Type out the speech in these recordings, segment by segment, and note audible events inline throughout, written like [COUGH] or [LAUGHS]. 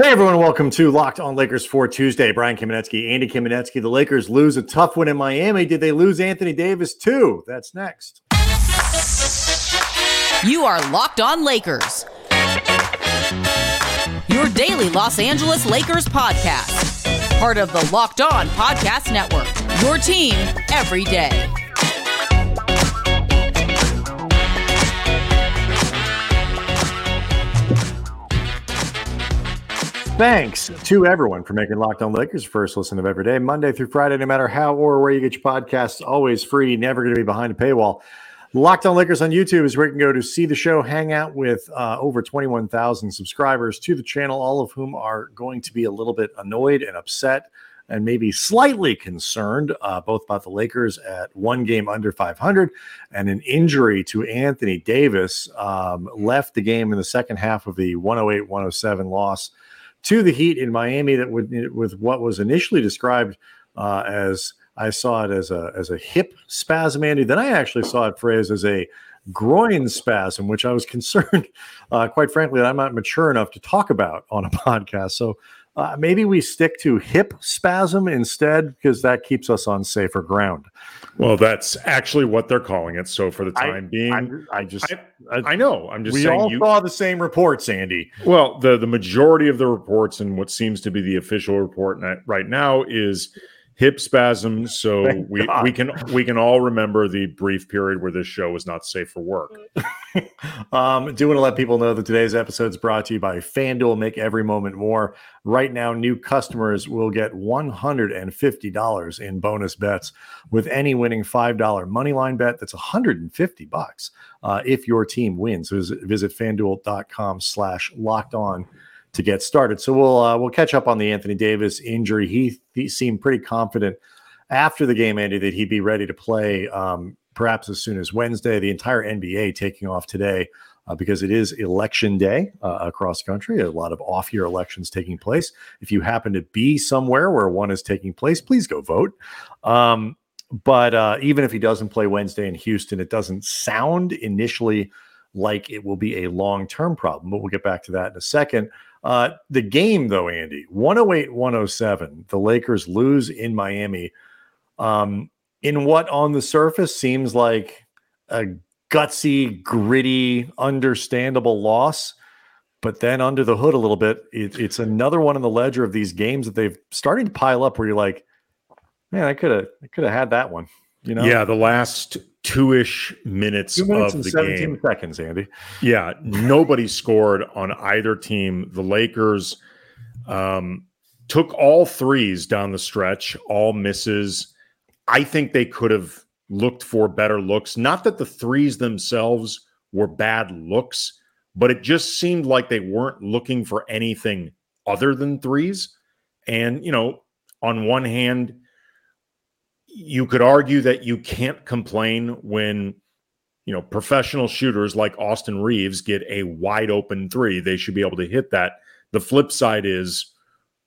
Hey everyone, welcome to Locked On Lakers for Tuesday. Brian Kamenetsky, Andy Kamenetsky. The Lakers lose a tough win in Miami. Did they lose Anthony Davis too? That's next. You are Locked On Lakers. Your daily Los Angeles Lakers podcast. Part of the Locked On Podcast Network. Your team every day. Thanks to everyone for making Locked On Lakers first listen of every day, Monday through Friday, no matter how or where you get your podcasts, always free, never going to be behind a paywall. Locked On Lakers on YouTube is where you can go to see the show, hang out with uh, over 21,000 subscribers to the channel, all of whom are going to be a little bit annoyed and upset and maybe slightly concerned, uh, both about the Lakers at one game under 500 and an injury to Anthony Davis um, left the game in the second half of the 108 107 loss to the Heat in Miami that would with what was initially described uh, as I saw it as a as a hip spasm, Andy. Then I actually saw it phrased as a groin spasm, which I was [LAUGHS] concerned, uh, quite frankly, that I'm not mature enough to talk about on a [LAUGHS] podcast. So uh, maybe we stick to hip spasm instead because that keeps us on safer ground. Well, that's actually what they're calling it. So for the time I, being, I, I just I, I, know. I'm just we saying all you, saw the same reports, Andy. Well, the the majority of the reports and what seems to be the official report right now is hip spasms. So [LAUGHS] Thank we, God. we can we can all remember the brief period where this show was not safe for work. [LAUGHS] um, do want to let people know that today's episode is brought to you by FanDuel. Make every moment more. Right now, new customers will get $150 in bonus bets with any winning $5 money line bet. That's 150 bucks uh, if your team wins. So visit, visit fanduel.com slash locked on to get started. So we'll uh, we'll catch up on the Anthony Davis injury. He, he seemed pretty confident after the game, Andy, that he'd be ready to play um, perhaps as soon as Wednesday. The entire NBA taking off today uh, because it is election day uh, across the country. A lot of off year elections taking place. If you happen to be somewhere where one is taking place, please go vote. Um, but uh, even if he doesn't play Wednesday in Houston, it doesn't sound initially like it will be a long term problem. But we'll get back to that in a second. Uh, the game, though, Andy, 108 107, the Lakers lose in Miami um, in what on the surface seems like a gutsy, gritty, understandable loss. But then under the hood a little bit, it, it's another one in the ledger of these games that they've starting to pile up where you're like, man, I could have I could have had that one. You know? Yeah, the last two ish minutes, Two minutes of the 17 game. seconds, Andy. Yeah, nobody scored on either team. The Lakers um, took all threes down the stretch, all misses. I think they could have looked for better looks. Not that the threes themselves were bad looks, but it just seemed like they weren't looking for anything other than threes. And, you know, on one hand, you could argue that you can't complain when you know professional shooters like Austin Reaves get a wide open three. They should be able to hit that. The flip side is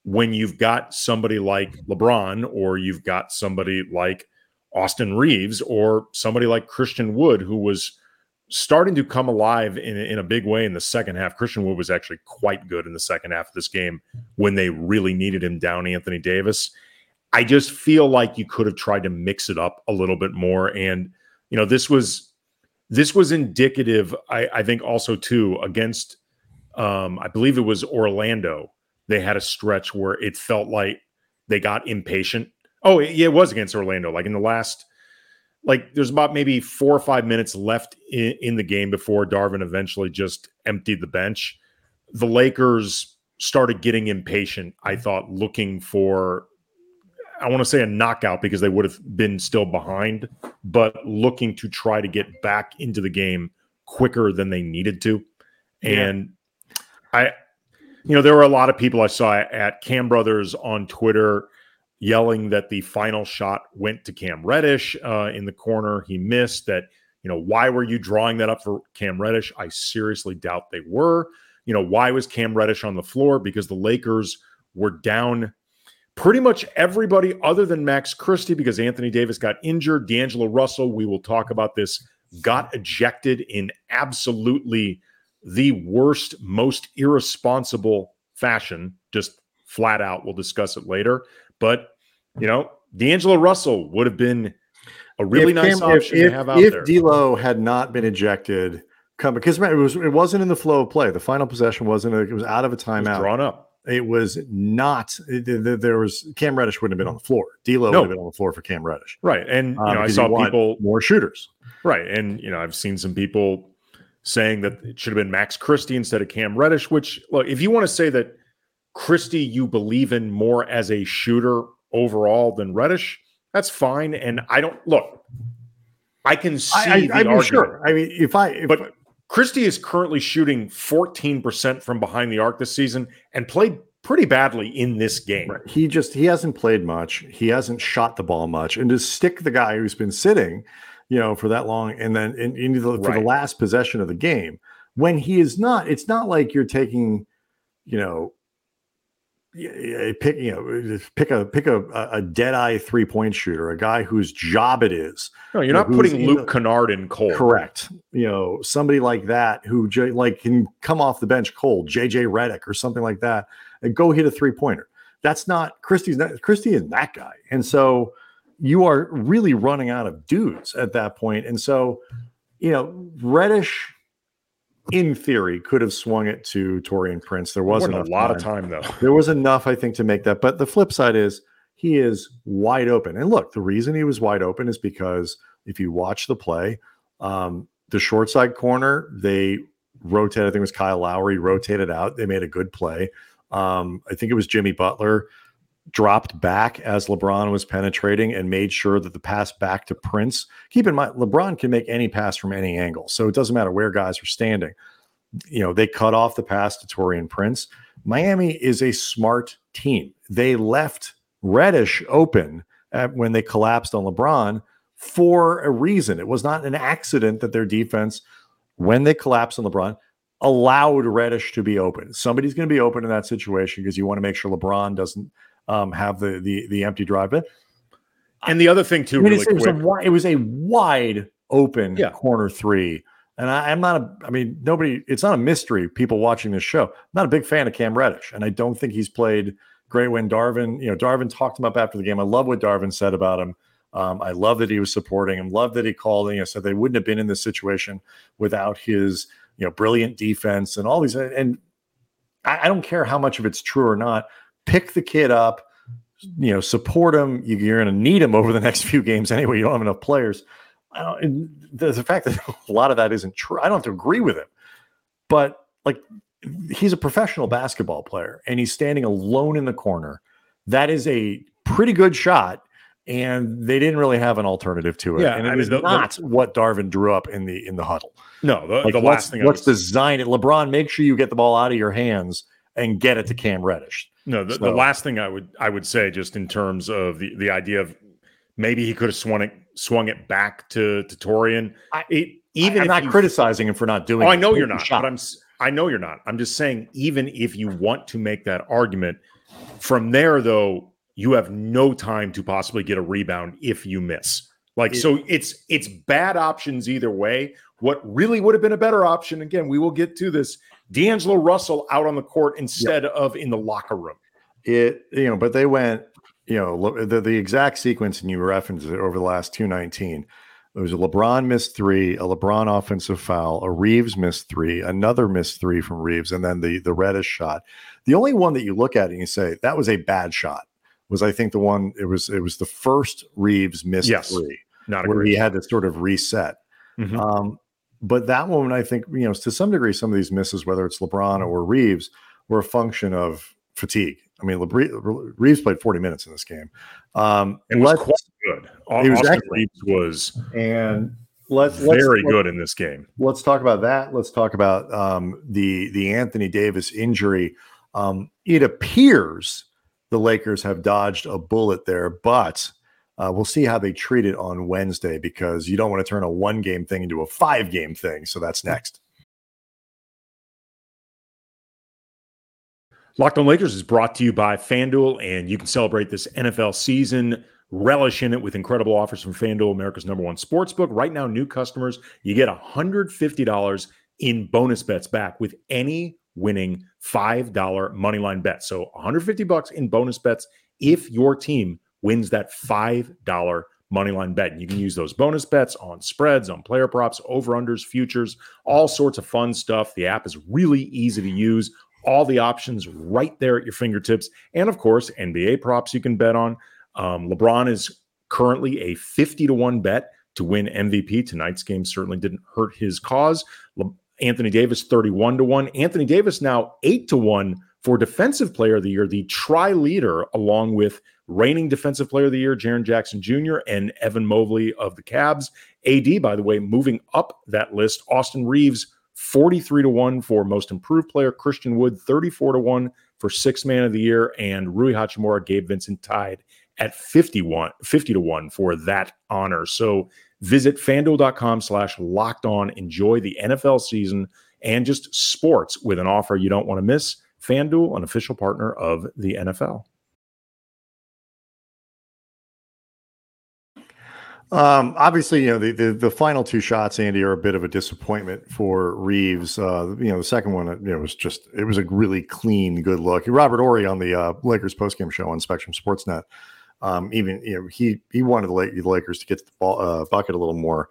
when you've got somebody like LeBron or you've got somebody like Austin Reaves or somebody like Christian Wood who was starting to come alive in, in a big way in the second half. Christian Wood was actually quite good in the second half of this game when they really needed him down Anthony Davis. I just feel like you could have tried to mix it up a little bit more. And, you know, this was this was indicative, I, I think also too, against um, I believe it was Orlando. They had a stretch where it felt like they got impatient. Oh, yeah, it was against Orlando. Like in the last, like there's about maybe four or five minutes left in, in the game before Darvin eventually just emptied the bench. The Lakers started getting impatient, I thought, looking for I want to say a knockout because they would have been still behind, but looking to try to get back into the game quicker than they needed to. And I, you know, there were a lot of people I saw at Kam Brothers on Twitter yelling that the final shot went to Cam Reddish uh, in the corner. He missed that. You know, why were you drawing that up for Cam Reddish? I seriously doubt they were. You know, why was Cam Reddish on the floor? Because the Lakers were down pretty much everybody other than Max Christie because Anthony Davis got injured. D'Angelo Russell, we will talk about this, got ejected in absolutely the worst, most irresponsible fashion, just flat out. We'll discuss it later. But, you know, D'Angelo Russell would have been a really if nice Cam, option if, to have out there. if. D'Lo had not been ejected, come because it was it wasn't in the flow of play. The final possession wasn't. It was out of a timeout. drawn up. It was not. It, there- was Cam Reddish wouldn't have been on the floor. D'Lo No. would have been on the floor for Cam Reddish. Right. And, you Um, know, I saw people more shooters. Right. And, you know, I've seen some people saying that it should have been Max Christie instead of Cam Reddish, which, look, if you want to say that Christie you believe in more as a shooter overall than Reddish, that's fine. And I don't look, I can see I, the I, I mean, argument. sure. I mean, if I if, But Christie is currently shooting 14% from behind the arc this season and played pretty badly in this game. Right. He just he hasn't played much. He hasn't shot the ball much, and to stick the guy who's been sitting, you know, for that long, and then in, into the, for the last possession of the game, when he is not, it's not like you're taking, you know, y- y- pick you know pick a pick a a dead eye three point shooter, a guy whose job it is No, you're Yeah, not putting Luke the- Kennard in cold. Correct. You know, somebody like that who like can come off the bench cold, JJ Redick or something like that, and go hit a three pointer. That's not Christie's. Not, Christie is that guy, and so you are really running out of dudes at that point. And so, you know, Reddish, in theory, could have swung it to Taurean Prince. There wasn't a lot of time though. there was enough, I think, to make that. But the flip side is he is wide open. And look, the reason he was wide open is because if you watch the play, um, the short side corner, they rotated. I think it was Kyle Lowry rotated out. They made a good play. Um, I think it was Jimmy Butler dropped back as LeBron was penetrating and made sure that the pass back to Prince. Keep in mind, LeBron can make any pass from any angle, so it doesn't matter where guys are standing. You know, they cut off the pass to Taurean Prince. Miami is a smart team. They left Reddish open at, when they collapsed on LeBron for a reason. It was not an accident that their defense, when they collapsed on LeBron, allowed Reddish to be open. Somebody's going to be open in that situation because you want to make sure LeBron doesn't um, have the the the empty drive. But And the other thing too, I mean, really it, was a, quick. wi- it was a wide open Yeah. corner three. And I, I'm not a, I mean, nobody, it's not a mystery, people watching this show. I'm not a big fan of Cam Reddish. And I don't think he's played great when Darvin, you know, Darvin talked him up after the game. I love what Darvin said about him. Um, I love that he was supporting him, love that he called, you know, said they wouldn't have been in this situation without his, you know, brilliant defense and all these. And I, I don't care how much of it's true or not. Pick the kid up, you know, support him. You, you're going to need him over the next few games anyway. You don't have enough players. I don't, and the, the fact that [LAUGHS] a lot of that isn't true, I don't have to agree with him. But like, he's a professional basketball player and he's standing alone in the corner. That is a pretty good shot. And they didn't really have an alternative to it. Yeah, and it I mean, was the- the- not what Darvin drew up in the in the huddle. No, the, Like the let's, last thing I let's would- design it. LeBron, make sure you get the ball out of your hands and get it to Cam Reddish. No, the, the last thing I would I would say, just in terms of the the idea of maybe he could have swung it swung it back to to Taurean. I- It, even I'm not you- criticizing him for not doing. Oh, I know you're not, shot. but I'm I know you're not. I'm just saying, even if you want to make that argument, from there though, you have no time to possibly get a rebound if you miss. Like It- so, it's it's bad options either way. What really would have been a better option? Again, we will get to this. D'Angelo Russell out on the court instead of in the locker room. it you know but they went you know the, the exact sequence and you referenced it over the last 219 it was a lebron missed three a lebron offensive foul a reaves missed three another missed three from reaves and then the the reddish shot the only one that you look at and you say that was a bad shot was i think the one it was it was the first reaves missed Yes. three Not where he had to sort of reset Mhm. um, but that one, I think, you know, to some degree, some of these misses, whether it's LeBron or Reaves, were a function of fatigue. I mean, Reaves played 40 minutes in this game. Um, It was quite good. He was Austin. Reaves was and let's, let's very let's- good in this game. Let's talk about that. Let's talk about um, the the Anthony Davis injury. Um, it appears the Lakers have dodged a bullet there, but uh, we'll see how they treat it on Wednesday because you don't want to turn a one game thing into a five game thing. So that's next. Locked on Lakers is brought to you by FanDuel, and you can celebrate this NFL season, relish in it with incredible offers from FanDuel, America's number one sports book. Right now, new customers, you get $150 in bonus bets back with any winning $5 moneyline bet. So 150 bucks in bonus bets if your team wins that $5 money line bet. And you can use those bonus bets on spreads, on player props, over unders, futures, all sorts of fun stuff. The app is really easy to use. All the options right there at your fingertips. And of course, NBA props you can bet on. Um, LeBron is currently a 50 to 1 bet to win MVP. Tonight's game certainly didn't hurt his cause. Le- Anthony Davis 31 to 1. Anthony Davis now 8 to 1 for defensive player of the year, the tri leader, along with reigning defensive player of the year, Jaren Jackson Jr., and Evan Mobley of the Cavs. AD, by the way, moving up that list. Austin Reaves, 43 to 1 for most improved player. Christian Wood, 34 to 1 for sixth man of the year. And Rui Hachimura, Gabe Vincent tied at 51, 50 to 1 for that honor. So visit fanduel.com slash locked on. Enjoy the NFL season and just sports with an offer you don't want to miss. FanDuel, an official partner of the NFL. Um, obviously, you know the, the, the final two shots, Andy, are a bit of a disappointment for Reaves. Uh, you know, the second one, you know, was just it was a really clean, good look. Robert Horry on the uh, Lakers postgame show on Spectrum Sportsnet, um, even you know he he wanted the, Lakers to get the ball, uh, bucket a little more.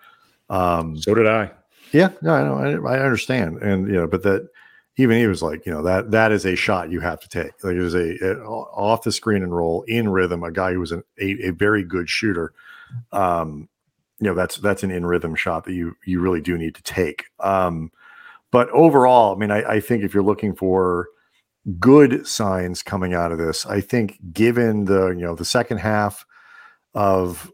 Um, so did I. Yeah, no, I know, I, I understand, and you know, but that even he was like, you know, that that is a shot you have to take. Like it was a, a off the screen and roll in rhythm. A guy who was an, a, a very good shooter. Um, you know, that's that's an in rhythm shot that you you really do need to take. Um, but overall, I mean, I, I think if you're looking for good signs coming out of this, I think given the you know the second half of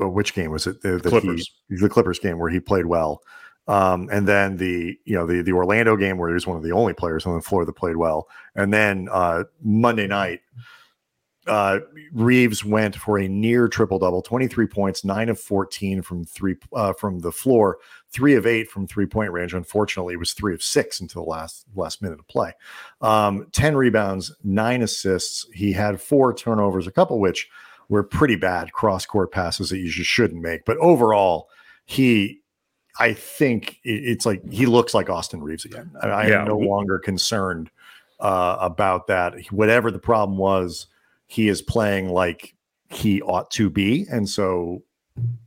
uh, which game was it? The, the Clippers. He, the Clippers game where he played well. Um, and then the you know the the Orlando game where he was one of the only players on the floor that played well, and then uh, Monday night, uh, Reaves went for a near triple double, twenty three points, nine of fourteen from three uh, from the floor, three of eight from three point range. Unfortunately, it was three of six until the last last minute of play. Um, Ten rebounds, nine assists. He had four turnovers, a couple which were pretty bad cross court passes that you just shouldn't make. But overall, he I think it's like he looks like Austin Reaves again. I, I yeah. am no longer concerned uh, about that. Whatever the problem was, he is playing like he ought to be, and so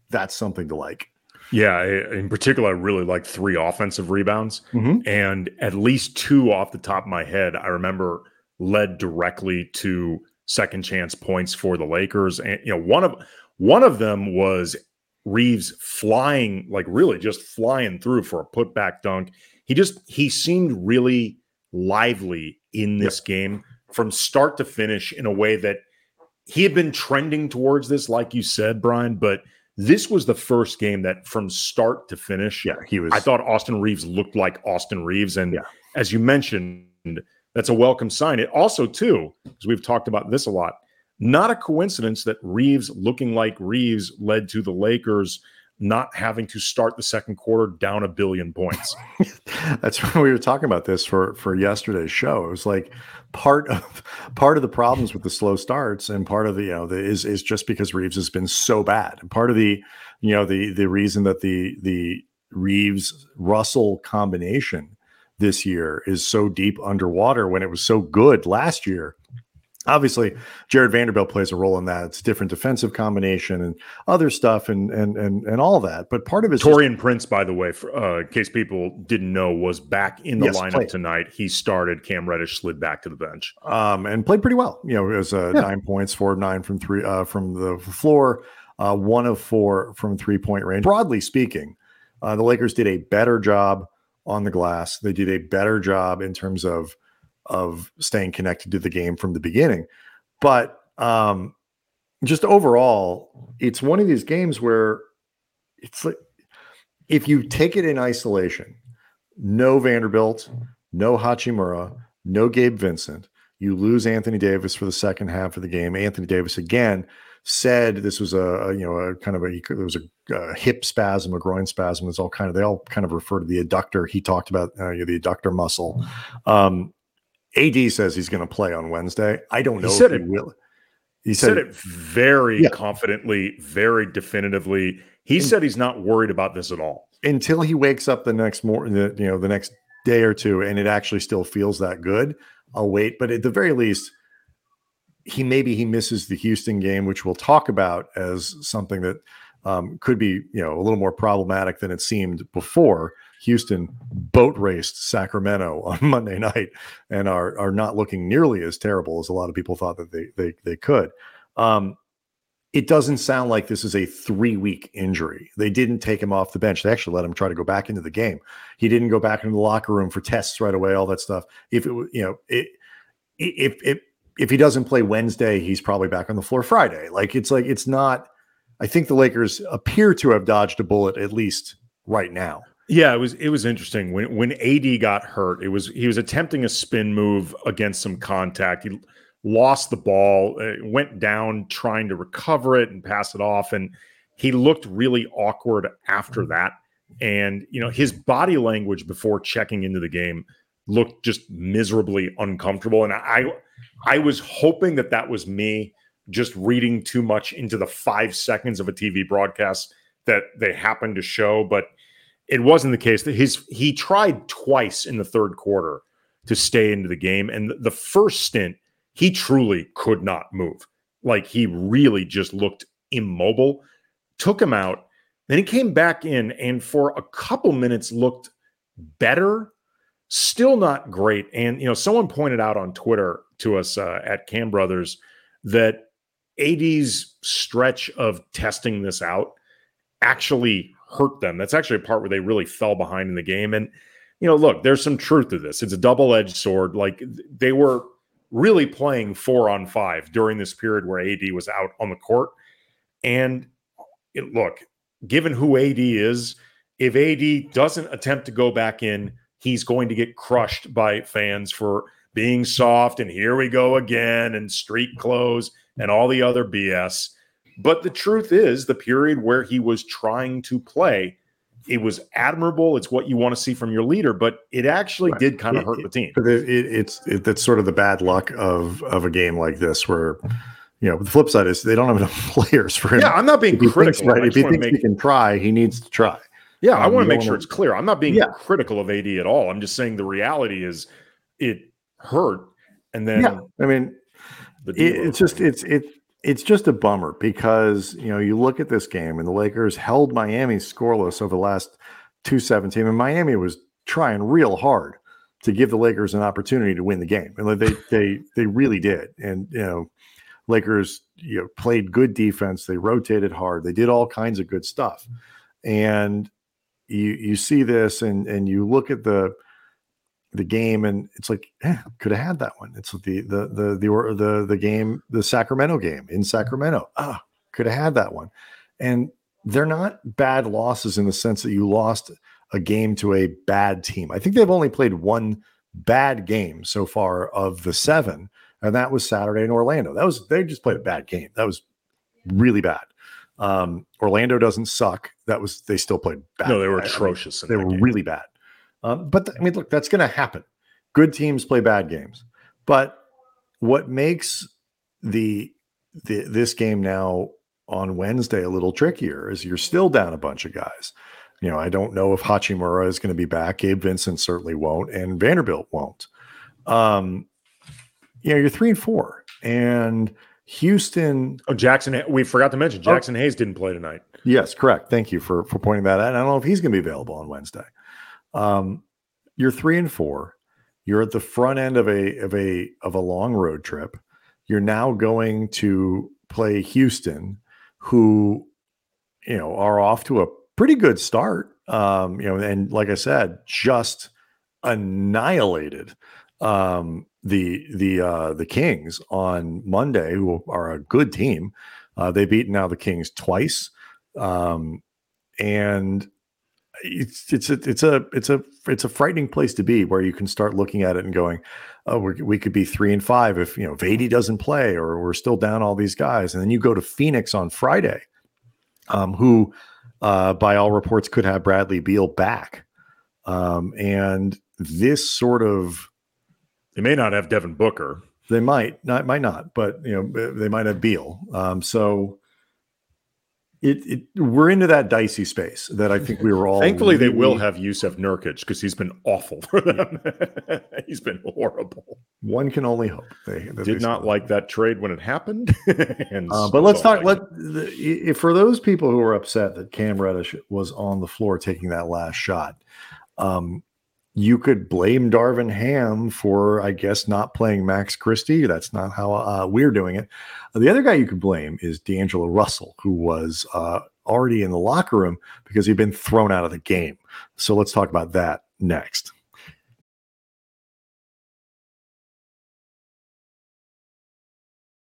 that's something to like. Yeah, in particular, I really like three offensive rebounds, mm-hmm. and at least two off the top of my head, I remember led directly to second chance points for the Lakers. And you know, one of one of them was Reaves flying, like really just flying through for a putback dunk. He just he seemed really lively in this game from start to finish in a way that he had been trending towards this, like you said, Brian, but this was the first game that from start to finish, yeah, he was. I thought Austin Reaves looked like Austin Reaves. And yeah. as you mentioned, that's a welcome sign. It also, too, because we've talked about this a lot, not a coincidence that Reaves looking like Reaves led to the Lakers not having to start the second quarter down a billion points. [LAUGHS] That's when we were talking about this for for yesterday's show. It was like part of [LAUGHS] part of the problems with the slow starts and part of the you know the, is is just because Reaves has been so bad. And part of the you know the the reason that the the Reaves Russell combination this year is so deep underwater when it was so good last year obviously Jared Vanderbilt plays a role in that. It's a different defensive combination and other stuff and and and and all that. But part of it, Taurean Prince, by the way, for, uh, in case people didn't know, was back in the yes, lineup played. tonight. He started. Cam Reddish slid back to the bench, um, and played pretty well. You know, it was uh, yeah. nine points, four of nine from three uh, from the floor, uh, one of four from three point range. Broadly speaking, uh, the Lakers did a better job on the glass. They did a better job in terms of of staying connected to the game from the beginning. But um, just overall, it's one of these games where it's like if you take it in isolation, no Vanderbilt, no Hachimura, no Gabe Vincent, you lose Anthony Davis for the second half of the game. Anthony Davis again said this was a, a you know a kind of a there was a, a, hip spasm, a groin spasm. It's all kind of they all kind of refer to the adductor. He talked about uh, the adductor muscle. Um, AD says he's going to play on Wednesday. I don't know he said if he it, will. He said, said it very yeah. confidently, very definitively. He and, said he's not worried about this at all until he wakes up the next morning. You know, the next day or two and it actually still feels that good, I'll wait. But at the very least, he maybe he misses the Houston game, which we'll talk about as something that um, could be you know a little more problematic than it seemed before. Houston boat raced Sacramento [LAUGHS] on Monday night and are are not looking nearly as terrible as a lot of people thought that they they they could. Um, it doesn't sound like this is a three week injury. They didn't take him off the bench. They actually let him try to go back into the game. He didn't go back into the locker room for tests right away. All that stuff. If it you know it if if if he doesn't play Wednesday, he's probably back on the floor Friday. Like it's like it's not. I think the Lakers appear to have dodged a bullet at least right now. Yeah, it was it was interesting when when AD got hurt. It was he was attempting a spin move against some contact. He lost the ball, uh, went down trying to recover it and pass it off, and he looked really awkward after that. And you know his body language before checking into the game looked just miserably uncomfortable. And I I was hoping that that was me just reading too much into the five seconds of a TV broadcast that they happened to show, but it wasn't the case. That his he tried twice in the third quarter to stay into the game, and the first stint he truly could not move. Like he really just looked immobile. Took him out, then he came back in, and for a couple minutes looked better. Still not great. And you know, someone pointed out on Twitter to us uh, at Kam Brothers that AD's stretch of testing this out actually hurt them. That's actually a part where they really fell behind in the game. And, you know, look, there's some truth to this. It's a double edged sword. Like they were really playing four on five during this period where AD was out on the court. And uh, it, look, given who AD is, if AD doesn't attempt to go back in, he's going to get crushed by fans for being soft and here we go again and street clothes and all the other BS. But the truth is, the period where he was trying to play, it was admirable. It's what you want to see from your leader, but it actually right. did kind of hurt it, the team. It, it, it's it, that's sort of the bad luck of of a game like this, where you know the flip side is they don't have enough [LAUGHS] players for him. Yeah, I'm not being critical. Thinks, right, if he thinks make... he can try, he needs to try. Yeah, um, I want to make sure it's clear. I'm not being yeah. critical of AD at all. I'm just saying the reality is it hurt, and then yeah. I mean, it, it's just it's it it's just a bummer because you know you look at this game and the Lakers held Miami scoreless over the last two seventeen, and Miami was trying real hard to give the Lakers an opportunity to win the game, and they they they really did, and you know. Lakers you know, played good defense. They rotated hard. They did all kinds of good stuff. And you you see this and and you look at the the game and it's like eh, could have had that one. It's the the the the the the game the sacramento game in sacramento. Ah could have had that one. And they're not bad losses in the sense that you lost a game to a bad team. I think they've only played one bad game so far of the seven and that was saturday in orlando. That was they just played a bad game. That was really bad. Um, orlando doesn't suck. That was they still played bad no they were atrocious I mean, they were game. really bad um, but I mean, look, that's going to happen. Good teams play bad games. But what makes the, the this game now on Wednesday a little trickier is you're still down a bunch of guys. You know, I don't know if Hachimura is going to be back. Gabe Vincent certainly won't, and Vanderbilt won't. Um, you know, you're three and four, and Houston. Oh, Jaxson. We forgot to mention Jaxson oh, Hayes didn't play tonight. Yes, correct. Thank you for for pointing that out. I don't know if he's going to be available on Wednesday. Um, you're three and four. You're at the front end of a of a of a long road trip. You're now going to play Houston, who you know are off to a pretty good start. Um, you know, and like I said, just annihilated um, the the uh, the Kings on Monday, who are a good team. Uh, they've beaten now the Kings twice, um, and it's it's a it's a it's a it's a frightening place to be where you can start looking at it and going, oh, we could be three and five if you know Vady doesn't play or we're still down all these guys, and then you go to Phoenix on Friday, um, who uh, by all reports could have Bradley Beal back, um, and this sort of they may not have Devin Booker. They might not, might not, but you know they might have Beal. Um, so it, it, we're into that dicey space that I think we were all. Thankfully, really... they will have Jusuf Nurkic because he's been awful for them. [LAUGHS] he's been horrible. One can only hope. They, did they not like that trade when it happened. [LAUGHS] and uh, but let's talk. Like let the, for those people who are upset that Cam Reddish was on the floor taking that last shot. Um, you could blame Darvin Ham for, I guess, not playing Max Christie. That's not how uh, we're doing it. The other guy you could blame is D'Angelo Russell, who was uh, already in the locker room because he'd been thrown out of the game. So let's talk about that next.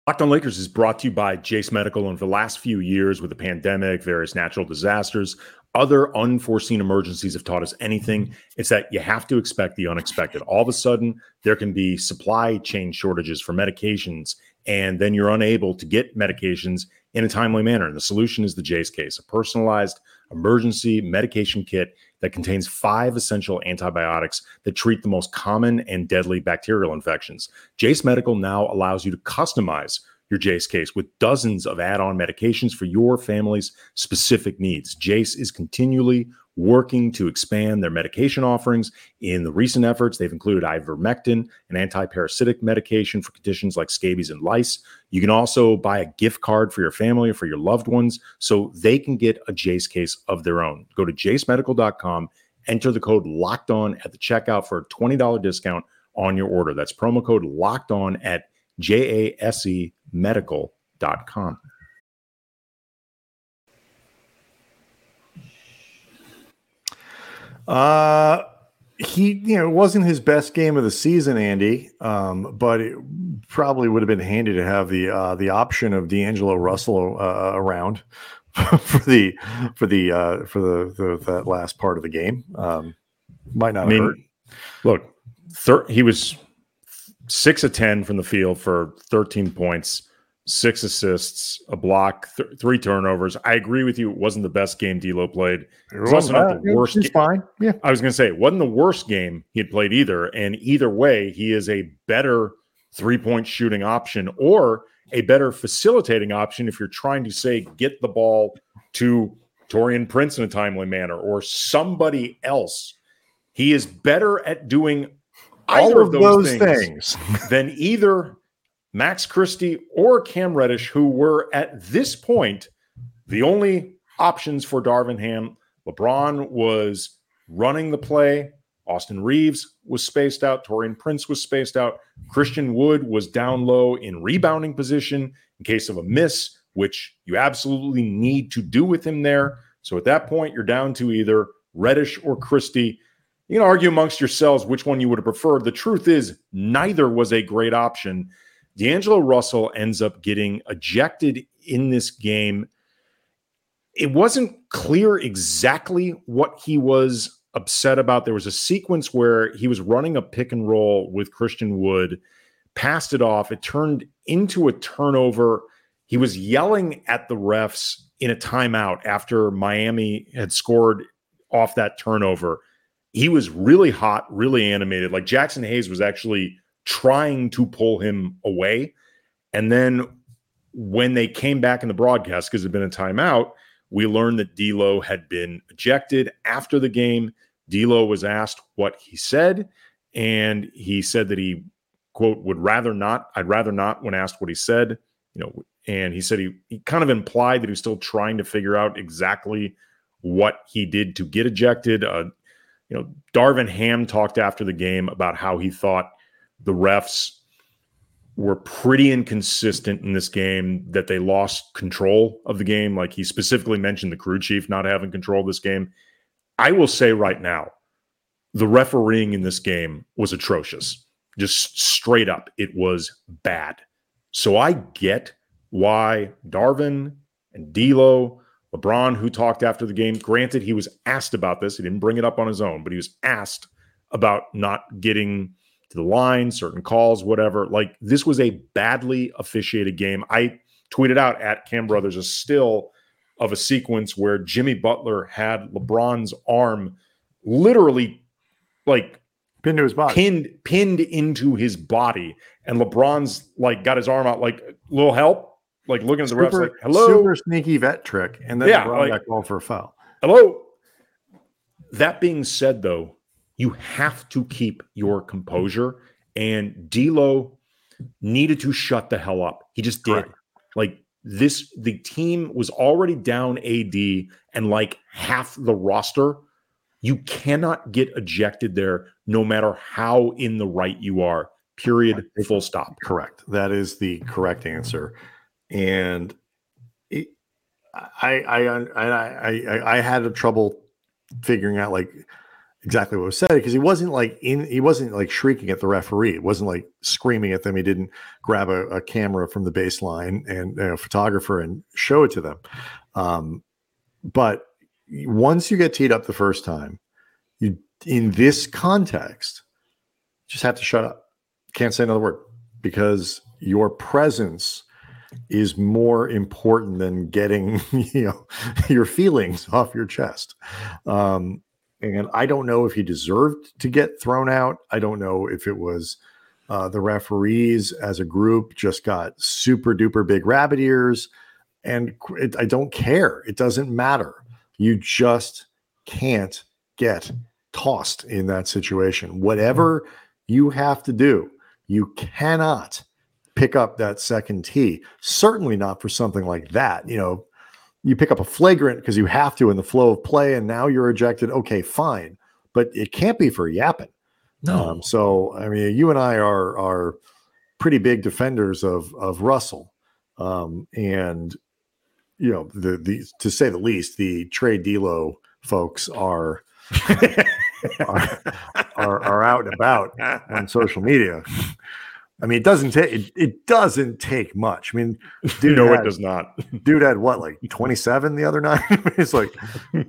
Locked on Lakers is brought to you by Jase Medical. And for the last few years, with the pandemic, various natural disasters, other unforeseen emergencies have taught us anything, it's that you have to expect the unexpected. All of a sudden, there can be supply chain shortages for medications, and then you're unable to get medications in a timely manner. And the solution is the Jase case, a personalized emergency medication kit that contains five essential antibiotics that treat the most common and deadly bacterial infections. Jase Medical now allows you to customize your Jase case with dozens of add on medications for your family's specific needs. Jase is continually working to expand their medication offerings. In the recent efforts, they've included ivermectin, an anti-parasitic medication for conditions like scabies and lice. You can also buy a gift card for your family or for your loved ones so they can get a Jase case of their own. Go to jasemedical.com, enter the code locked on at the checkout for a $20 discount on your order. That's promo code locked on at J A S E medical.com. Uh, he, you know, it wasn't his best game of the season, Andy. Um, but it probably would have been handy to have the uh, the option of D'Angelo Russell uh, around [LAUGHS] for the for the uh, for the, the that last part of the game. Um, might not I mean, hurt. Look, thir- he was six of ten from the field for thirteen points six assists, a block, th- three turnovers. I agree with you. It wasn't the best game D'Lo played. It was also not the worst. He's fine. Yeah, I was going to say it wasn't the worst game he had played either. And either way, he is a better three point shooting option or a better facilitating option if you're trying to say get the ball to Taurean Prince in a timely manner or somebody else. He is better at doing all of those, those things, things. than either Max Christie or Cam Reddish, who were at this point the only options for Darvin Ham. LeBron was running the play. Austin Reaves was spaced out. Taurean Prince was spaced out. Christian Wood was down low in rebounding position in case of a miss, which you absolutely need to do with him there. So at that point, you're down to either Reddish or Christie. You can argue amongst yourselves which one you would have preferred. The truth is, neither was a great option. D'Angelo Russell ends up getting ejected in this game. It wasn't clear exactly what he was upset about. There was a sequence where he was running a pick and roll with Christian Wood, passed it off. It turned into a turnover. He was yelling at the refs in a timeout after Miami had scored off that turnover. He was really hot, really animated. Like Jaxson Hayes was actually trying to pull him away. And then when they came back in the broadcast, because it had been a timeout, we learned that D'Lo had been ejected after the game. D'Lo was asked what he said, and he said that he quote would rather not. I'd rather not. When asked what he said, you know, and he said he, he kind of implied that he was still trying to figure out exactly what he did to get ejected. Uh, you know, Darvin Ham talked after the game about how he thought the refs were pretty inconsistent in this game that they lost control of the game. Like he specifically mentioned the crew chief not having control of this game. I will say right now, the refereeing in this game was atrocious. Just straight up, it was bad. So I get why Darvin and D'Lo, LeBron, who talked after the game, granted he was asked about this. He didn't bring it up on his own, but he was asked about not getting – to the line, certain calls, whatever. Like this was a badly officiated game. I tweeted out at Kam Brothers a still of a sequence where Jimmy Butler had LeBron's arm literally like pinned to his body, pinned pinned into his body, and LeBron's like got his arm out like little help, like looking at the super, refs like, hello, super sneaky vet trick, and then Yeah, yeah, like- called for a foul. hello. That being said, though, you have to keep your composure. And D'Lo needed to shut the hell up. He just did. Correct. Like this, the team was already down AD and like half the roster. You cannot get ejected there, no matter how in the right you are. Period. Full stop. Correct. That is the correct answer. And it, I, I, I, I, I, had a trouble figuring out like exactly what was said because he wasn't like in, he wasn't like shrieking at the referee. It wasn't like screaming at them. He didn't grab a, a camera from the baseline and a photographer and show it to them. Um, but once you get teed up the first time, you in this context, just have to shut up. Can't say another word because your presence is more important than getting [LAUGHS] you know your feelings off your chest. Um, and I don't know if he deserved to get thrown out. I don't know if it was uh, the referees as a group just got super duper big rabbit ears, and it, I don't care. It doesn't matter. You just can't get tossed in that situation. Whatever you have to do, you cannot pick up that second tee. Certainly not for something like that. You know, you pick up a flagrant because you have to in the flow of play, and now you're ejected. Okay, fine, but it can't be for yapping. Um, so I mean, you and I are are pretty big defenders of of Russell, um, and you know the the to say the least, the trade D'Lo folks are [LAUGHS] are, are are out and about on social media. I mean, it doesn't take it, it doesn't take much. I mean, [LAUGHS] dude, no, had, it does not. [LAUGHS] dude had what like 27 the other night. [LAUGHS] it's like I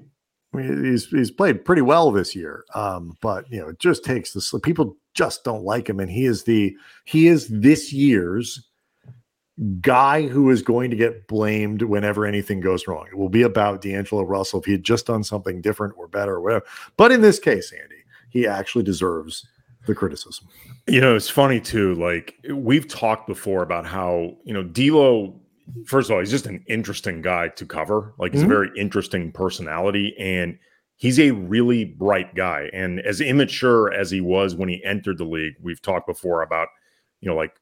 mean, he's he's played pretty well this year. Um, but you know, it just takes this people just don't like him, and he is the he is this year's guy who is going to get blamed whenever anything goes wrong. It will be about D'Angelo Russell if he had just done something different or better or whatever. But in this case, Andy, he actually deserves the criticism. You know, it's funny too. Like we've talked before about how you know D'Lo. First of all, he's just an interesting guy to cover. Like he's Mhm. a very interesting personality, and he's a really bright guy. And as immature as he was when he entered the league, we've talked before about you know like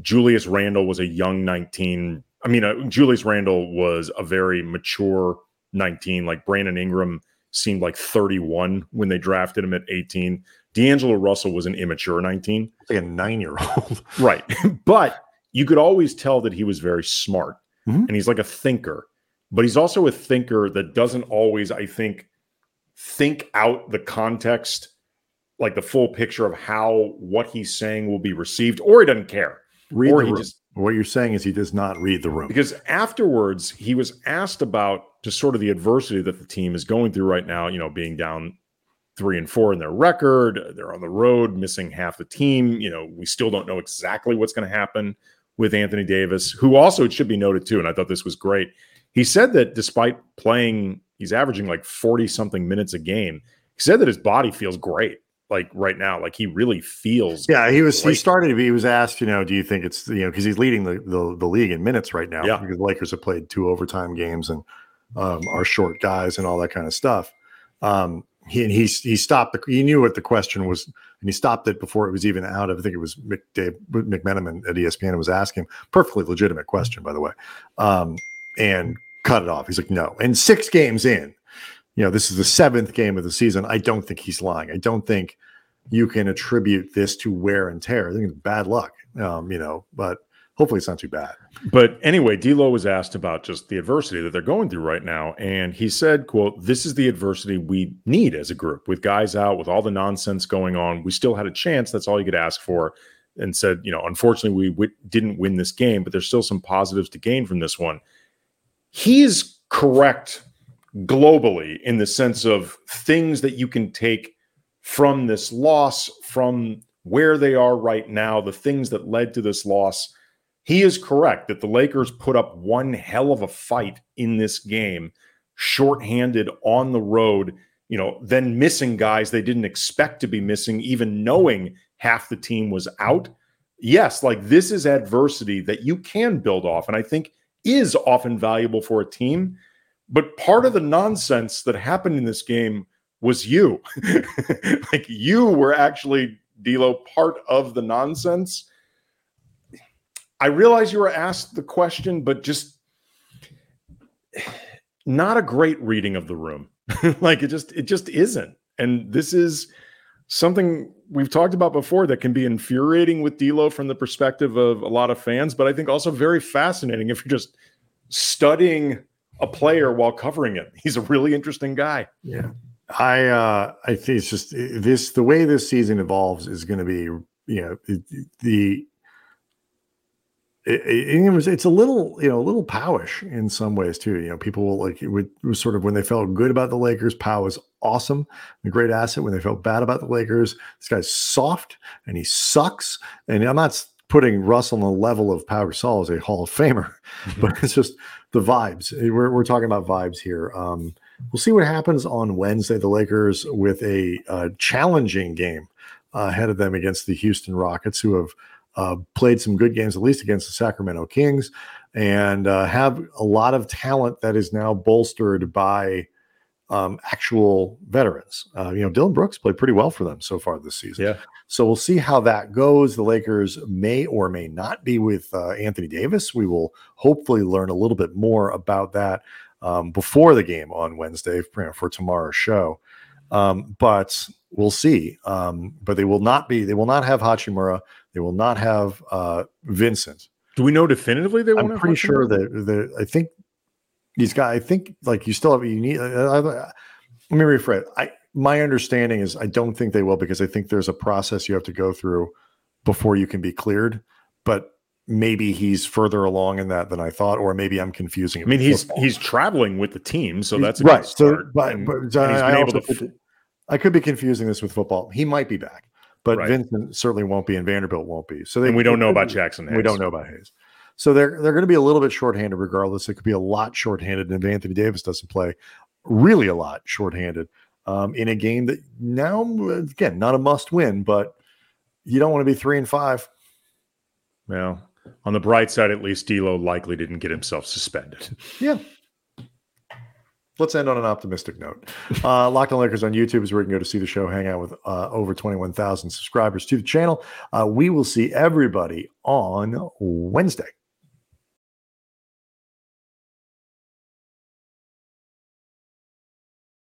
Julius Randle was a young nineteen. I mean, uh, Julius Randle was a very mature nineteen. Like Brandon Ingram seemed like thirty one when they drafted him at eighteen. D'Angelo Russell was an immature 19. Like a nine year old. [LAUGHS] Right. but you could always tell that he was very smart Mhm. and he's like a thinker. But he's also a thinker that doesn't always, I think, think out the context, like the full picture of how what he's saying will be received, or he doesn't care. Read or the he room. just what you're saying is he does not read the room. because afterwards he was asked about just sort of the adversity that the team is going through right now, you know, being down three and four in their record. They're on the road, missing half the team. You know, we still don't know exactly what's going to happen with Anthony Davis, who also it should be noted too. And I thought this was great. He said that despite playing, he's averaging like 40 something minutes a game. He said that his body feels great, like right now. Like he really feels Yeah, he was. He Great. started. He was asked, you know, do you think it's you know because he's leading the, the the league in minutes right now. Yeah. because the Lakers have played two overtime games and um, are short guys and all that kind of stuff. Um, he and he he stopped. The, he knew what the question was, and he stopped it before it was even out. I think it was Dave McMenamin at ESPN was asking him, perfectly legitimate question, by the way, um, and cut it off. He's like, no. And six games in, you know, this is the seventh game of the season. I don't think he's lying. I don't think you can attribute this to wear and tear. I think it's bad luck, um, you know, but hopefully it's not too bad. But anyway, D'Lo was asked about just the adversity that they're going through right now, and he said, "quote This is the adversity we need as a group. With guys out, with all the nonsense going on, we still had a chance. That's all you could ask for." And said, "You know, unfortunately, we w- didn't win this game, but there's still some positives to gain from this one." He's correct globally in the sense of things that you can take from this loss, from where they are right now, the things that led to this loss he is correct that the Lakers put up one hell of a fight in this game, shorthanded on the road, you know, then missing guys they didn't expect to be missing, even knowing half the team was out. Yes, like this is adversity that you can build off. And I think is often valuable for a team. But part of the nonsense that happened in this game was you. [LAUGHS] like you were actually D'Lo part of the nonsense. I realize you were asked the question, but just not a great reading of the room. [LAUGHS] like it just it just isn't. And this is something we've talked about before that can be infuriating with D'Lo from the perspective of a lot of fans, but I think also very fascinating if you're just studying a player while covering it. He's a really interesting guy. Yeah. I uh I think it's just this the way this season evolves is going to be you know the it, it, it's a little you know a little powish in some ways too you know people will like it, would, it was sort of when they felt good about the lakers Pau was awesome a great asset. When they felt bad about the lakers this guy's soft and he sucks. And i'm not putting russell on the level of Pau Gasol as a hall of famer mm-hmm. but it's just the vibes. We're, we're talking about vibes here. Um, we'll see what happens on wednesday. The lakers with a uh, challenging game uh, ahead of them against the houston rockets who have uh, played some good games, at least against the Sacramento Kings, and uh, have a lot of talent that is now bolstered by um, actual veterans. Uh, you know, Dillon Brooks played pretty well for them so far this season. Yeah. So we'll see how that goes. The Lakers may or may not be with uh, Anthony Davis. We will hopefully learn a little bit more about that um, before the game on Wednesday for, for tomorrow's show. Um, but we'll see. Um, but they will not be. They will not have Hachimura. They will not have uh, Vincent. Do we know definitively they won't? I'm pretty sure that the I think these guys. I think like you still have you need. Uh, uh, uh, let me rephrase. I my understanding is I don't think they will because I think there's a process you have to go through before you can be cleared. But maybe he's further along in that than I thought, or maybe I'm confusing. I mean, he's football. he's traveling with the team, so that's right. So, but, and, but and I, I, to, I could be confusing this with football. He might be back but right. Vincent certainly won't be, and Vanderbilt won't be. So they, and we don't know about [LAUGHS] Jaxson. Hayes. We don't know about Hayes. So they're they're going to be a little bit shorthanded, regardless. It could be a lot shorthanded, and if Anthony Davis doesn't play, really a lot shorthanded um, in a game that now again not a must win, but you don't want to be three and five. Well, on the bright side, at least D'Lo likely didn't get himself suspended. Yeah, let's end on an optimistic note. [LAUGHS] Uh, Locked on Lakers on YouTube is where you can go to see the show, hang out with uh, over 21,000 subscribers to the channel. Uh, we will see everybody on Wednesday.